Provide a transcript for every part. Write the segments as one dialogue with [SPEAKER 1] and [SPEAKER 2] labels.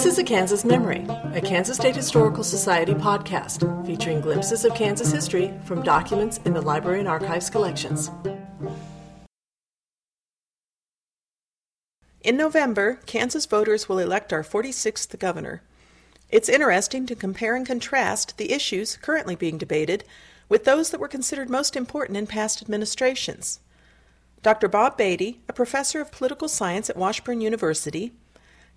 [SPEAKER 1] This is a Kansas Memory, a Kansas State Historical Society podcast featuring glimpses of Kansas history from documents in the Library and Archives collections. In November, Kansas voters will elect our 46th governor. It's interesting to compare and contrast the issues currently being debated with those that were considered most important in past administrations. Dr. Bob Beatty, a professor of political science at Washburn University,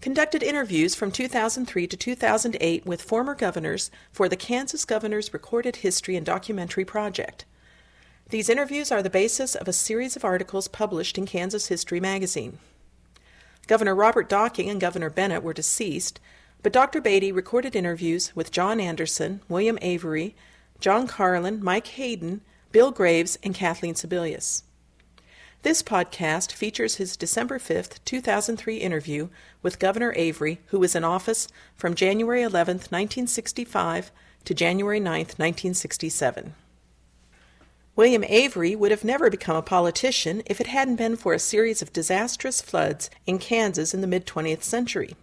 [SPEAKER 1] conducted interviews from 2003 to 2008 with former governors for the Kansas Governors Recorded History and Documentary Project. These interviews are the basis of a series of articles published in Kansas History magazine. Governor Robert Docking and Governor Bennett were deceased, but Dr. Beatty recorded interviews with John Anderson, William Avery, John Carlin, Mike Hayden, Bill Graves, and Kathleen Sebelius. This podcast features his December 5, 2003 interview with Governor Avery, who was in office from January 11, 1965 to January 9, 1967. William Avery would have never become a politician if it hadn't been for a series of disastrous floods in Kansas in the mid 20th century.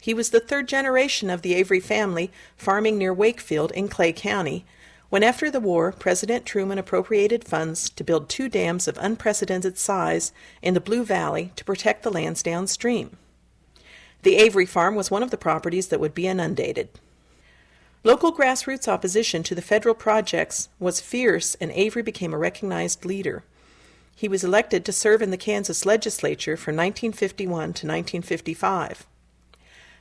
[SPEAKER 1] He was the third generation of the Avery family farming near Wakefield in Clay County when, after the war, President Truman appropriated funds to build two dams of unprecedented size in the Blue Valley to protect the lands downstream. The Avery farm was one of the properties that would be inundated. Local grassroots opposition to the federal projects was fierce, and Avery became a recognized leader. He was elected to serve in the Kansas legislature from 1951 to 1955.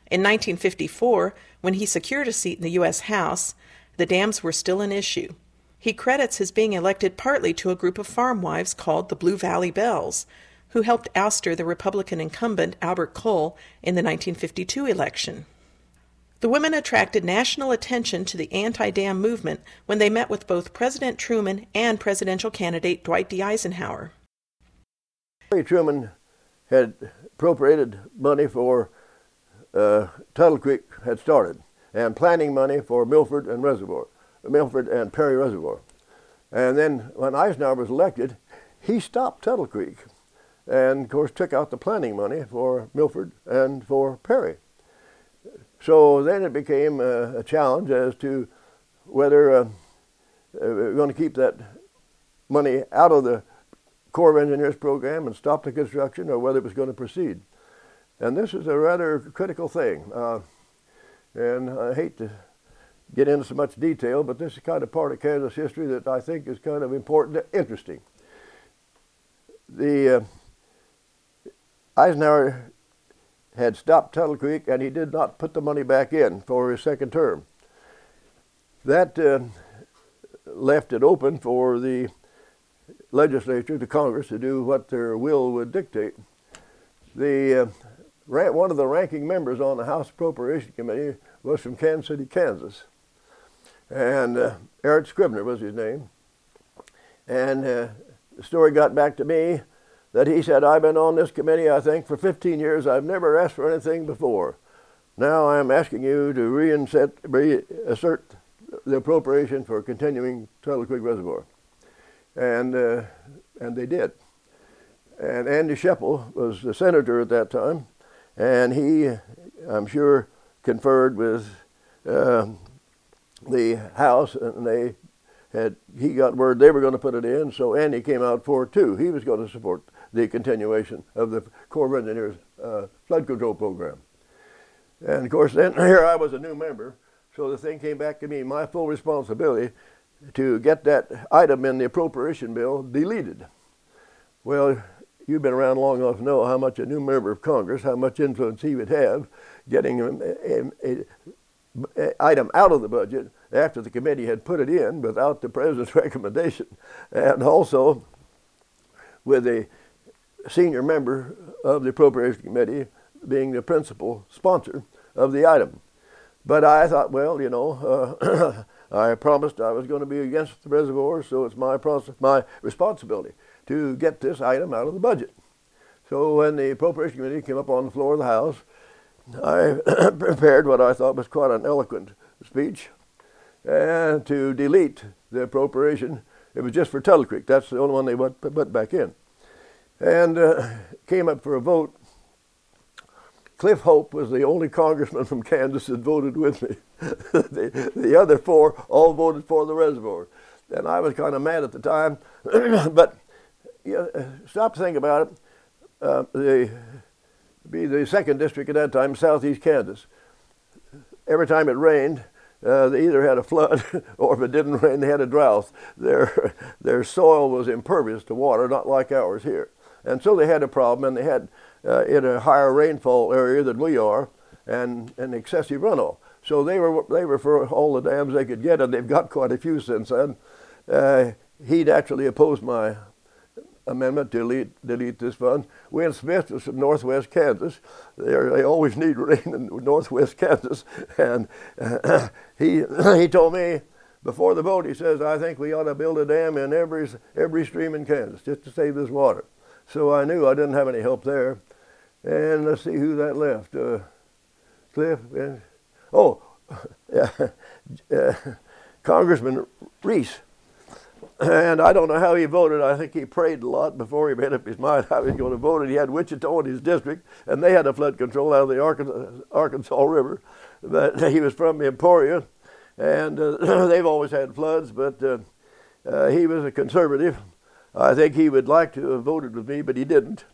[SPEAKER 1] In 1954, when he secured a seat in the U.S. House, the dams were still an issue. He credits his being elected partly to a group of farm wives called the Blue Valley Belles, who helped ouster the Republican incumbent Albert Cole in the 1952 election. The women attracted national attention to the anti dam movement when they met with both President Truman and presidential candidate Dwight D. Eisenhower.
[SPEAKER 2] Truman had appropriated money for uh, Tuttle Creek had started and planning money for Milford and Reservoir, Milford and Perry Reservoir. And then when Eisenhower was elected, he stopped Tuttle Creek and, of course, took out the planning money for Milford and for Perry. So then it became a, a challenge as to whether uh, uh, we're going to keep that money out of the Corps of Engineers program and stop the construction or whether it was going to proceed. And this is a rather critical thing. Uh, and I hate to get into so much detail, but this is kind of part of Kansas history that I think is kind of important, and interesting. The uh, Eisenhower had stopped Tuttle Creek, and he did not put the money back in for his second term. That uh, left it open for the legislature, the Congress, to do what their will would dictate. The uh, one of the ranking members on the House Appropriation Committee was from Kansas City, Kansas. And uh, Errett Scrivner was his name. And uh, the story got back to me that he said, I've been on this committee, I think, for 15 years. I've never asked for anything before. Now I'm asking you to reinsert, reassert the appropriation for continuing Tuttle Creek Reservoir. And, uh, and they did. And Andy Schoeppel was the senator at that time, and he, I'm sure, conferred with uh, the House, and they had he got word they were going to put it in. So Andy came out for too. He was going to support the continuation of the Corps of Engineers uh, flood control program. And of course, then here I was a new member, so the thing came back to me, my full responsibility to get that item in the appropriation bill deleted. Well, you've been around long enough to know how much a new member of Congress, how much influence he would have getting an item out of the budget after the committee had put it in without the president's recommendation, and also with a senior member of the appropriation committee being the principal sponsor of the item. But I thought, well, you know, uh, I promised I was going to be against the reservoir, so it's my process, my responsibility to get this item out of the budget. So when the Appropriation Committee came up on the floor of the House, I prepared what I thought was quite an eloquent speech and to delete the appropriation. It was just for Tuttle Creek. That's the only one they put back in. And uh, came up for a vote. Cliff Hope was the only congressman from Kansas that voted with me. the, the other four all voted for the reservoir. And I was kind of mad at the time, but you know, stop to think about it. Uh, the be the second district at that time, southeast Kansas. Every time it rained, uh, they either had a flood or if it didn't rain, they had a drought. Their, their soil was impervious to water, not like ours here. And so they had a problem, and they had uh, in a higher rainfall area than we are, and, and excessive runoff. So they were they were for all the dams they could get, and they've got quite a few since then. Uh, he'd actually opposed my amendment to delete, delete this fund. Wint Smith was from northwest Kansas. They're, they always need rain in northwest Kansas. And uh, he, he told me before the vote, he says, I think we ought to build a dam in every, every stream in Kansas just to save this water. So I knew I didn't have any help there. And let's see who that left. Uh, Cliff. And, oh, yeah, uh, Congressman Rees and I don't know how he voted. I think he prayed a lot before he made up his mind how he was going to vote. And he had Wichita in his district, and they had a flood control out of the Arkansas, River. But he was from Emporia, and uh, they've always had floods. But uh, uh, he was a conservative. I think he would like to have voted with me, but he didn't.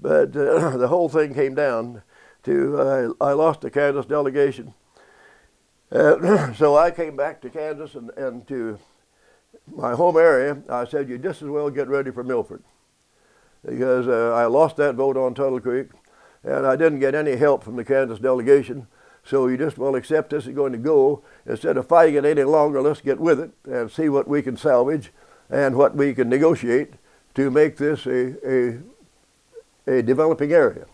[SPEAKER 2] But uh, the whole thing came down to uh, I lost the Kansas delegation. Uh, so I came back to Kansas and, and to my home area, I said, you just as well get ready for Milford. Because uh, I lost that vote on Tuttle Creek, and I didn't get any help from the Kansas delegation. So you just well accept this is going to go. Instead of fighting it any longer, let's get with it and see what we can salvage and what we can negotiate to make this a, a, a developing area.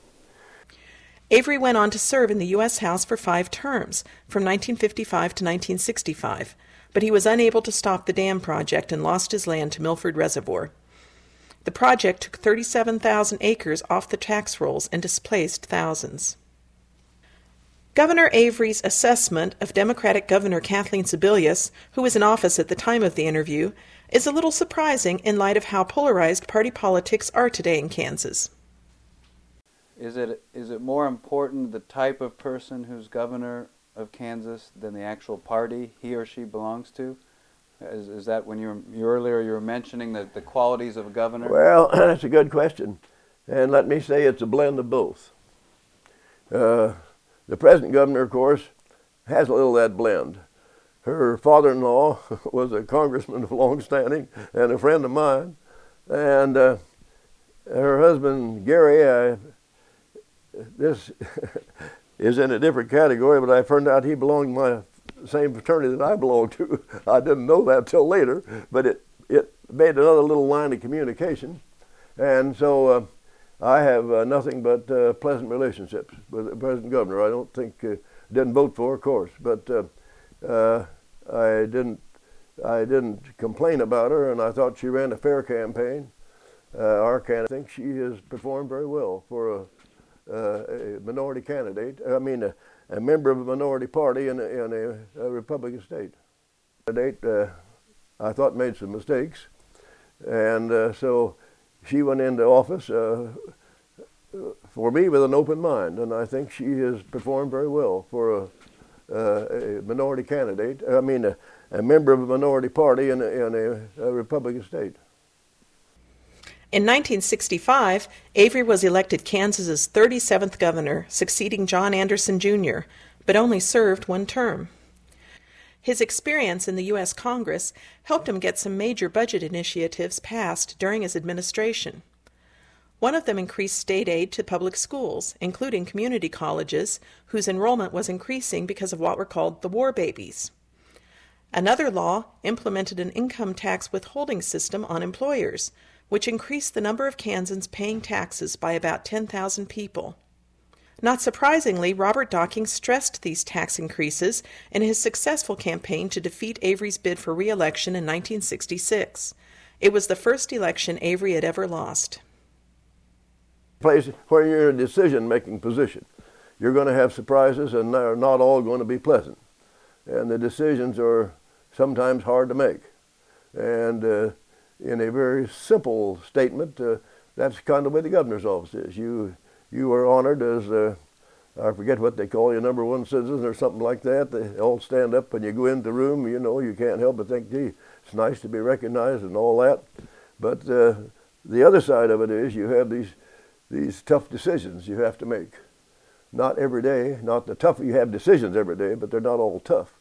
[SPEAKER 1] Avery went on to serve in the U.S. House for five terms, from 1955 to 1965 but he was unable to stop the dam project and lost his land to Milford Reservoir. The project took 37,000 acres off the tax rolls and displaced thousands. Governor Avery's assessment of Democratic Governor Kathleen Sebelius, who was in office at the time of the interview, is a little surprising in light of how polarized party politics are today in Kansas.
[SPEAKER 3] Is it is it more important the type of person who's governor of Kansas than the actual party he or she belongs to? Is, is that when you, were, you earlier you were mentioning the, the qualities of a governor?
[SPEAKER 2] Well, that's a good question. And let me say it's a blend of both. Uh, the present governor, of course, has a little of that blend. Her father in law was a congressman of long standing and a friend of mine. And uh, her husband, Gary, I, this is in a different category, but I found out he belonged to my same fraternity that I belonged to. I didn't know that till later, but it, it made another little line of communication. And so uh, I have uh, nothing but uh, pleasant relationships with the present governor. I don't think, uh, didn't vote for, of course, but uh, uh, I didn't, I didn't complain about her, and I thought she ran a fair campaign. our candidate, I think she has performed very well for a uh, a minority candidate, I mean, a, a, member of a minority party in a, in a, a Republican state. Candidate, uh, I thought made some mistakes, and uh, so she went into office uh, for me with an open mind, and I think she has performed very well for a, uh, a minority candidate. I mean, a, a, member of a minority party in a, in a Republican state.
[SPEAKER 1] In 1965, Avery was elected Kansas's 37th governor, succeeding John Anderson Jr., but only served one term. His experience in the U.S. Congress helped him get some major budget initiatives passed during his administration. One of them increased state aid to public schools, including community colleges, whose enrollment was increasing because of what were called the war babies. Another law implemented an income tax withholding system on employers, which increased the number of Kansans paying taxes by about 10,000 people. Not surprisingly, Robert Docking stressed these tax increases in his successful campaign to defeat Avery's bid for re election in 1966. It was the first election Avery had ever lost.
[SPEAKER 2] Place where you're in a decision making position. You're going to have surprises, and they're not all going to be pleasant. And the decisions are sometimes hard to make. And uh, in a very simple statement, uh, that's kind of the way the governor's office is. You, you are honored as uh, I forget what they call you, number one citizen or something like that. They all stand up and you go into the room. You know, you can't help but think, gee, it's nice to be recognized and all that. But uh, the other side of it is you have these these tough decisions you have to make. Not every day, not the tough. You have decisions every day, but they're not all tough.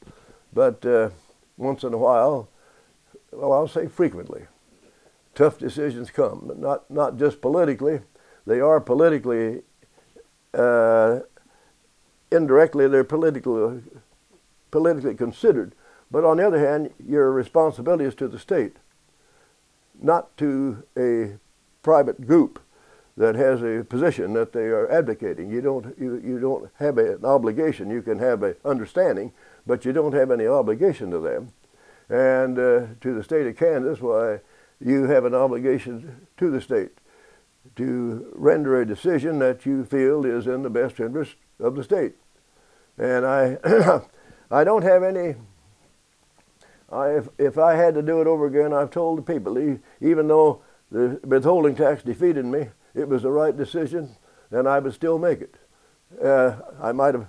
[SPEAKER 2] But uh, once in a while, well, I'll say frequently, tough decisions come. But not not just politically. They are politically. Uh, indirectly, they're politically politically considered. But on the other hand, your responsibility is to the state, not to a private group that has a position that they are advocating. You don't, you, you don't have a, an obligation. You can have an understanding, but you don't have any obligation to them. And uh, to the state of Kansas, why you have an obligation to the state to render a decision that you feel is in the best interest of the state. And I, I don't have any. I, if, if I had to do it over again, I've told the people, even though the withholding tax defeated me, it was the right decision, and I would still make it. Uh, I might have,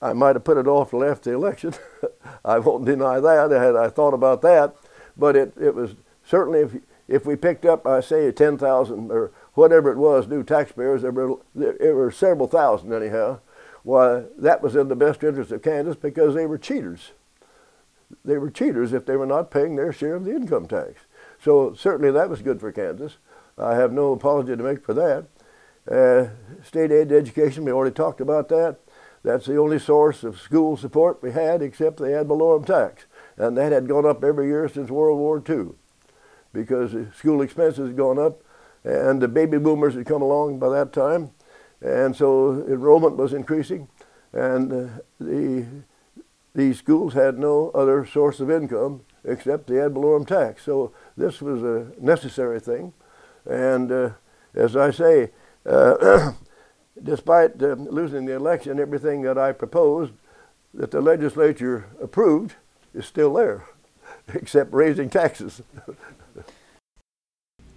[SPEAKER 2] I might have put it off till after the election. I won't deny that. Had I thought about that, but it, it was certainly if if we picked up, I say, ten thousand or whatever it was, new taxpayers, there were there were several thousand anyhow. Why, that was in the best interest of Kansas because they were cheaters. They were cheaters if they were not paying their share of the income tax. So certainly that was good for Kansas. I have no apology to make for that. Uh, state aid to education, we already talked about that. That's the only source of school support we had except the ad valorem tax. And that had gone up every year since World War II because school expenses had gone up and the baby boomers had come along by that time. And so enrollment was increasing and uh, the, these schools had no other source of income except the ad valorem tax. So this was a necessary thing. And uh, as I say, uh, despite uh, losing the election, everything that I proposed that the legislature approved is still there, except raising taxes.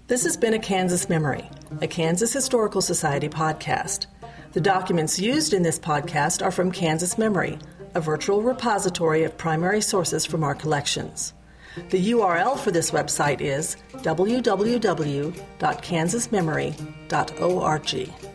[SPEAKER 1] this has been a Kansas Memory, a Kansas Historical Society podcast. The documents used in this podcast are from Kansas Memory, a virtual repository of primary sources from our collections. The URL for this website is www.kansasmemory.org.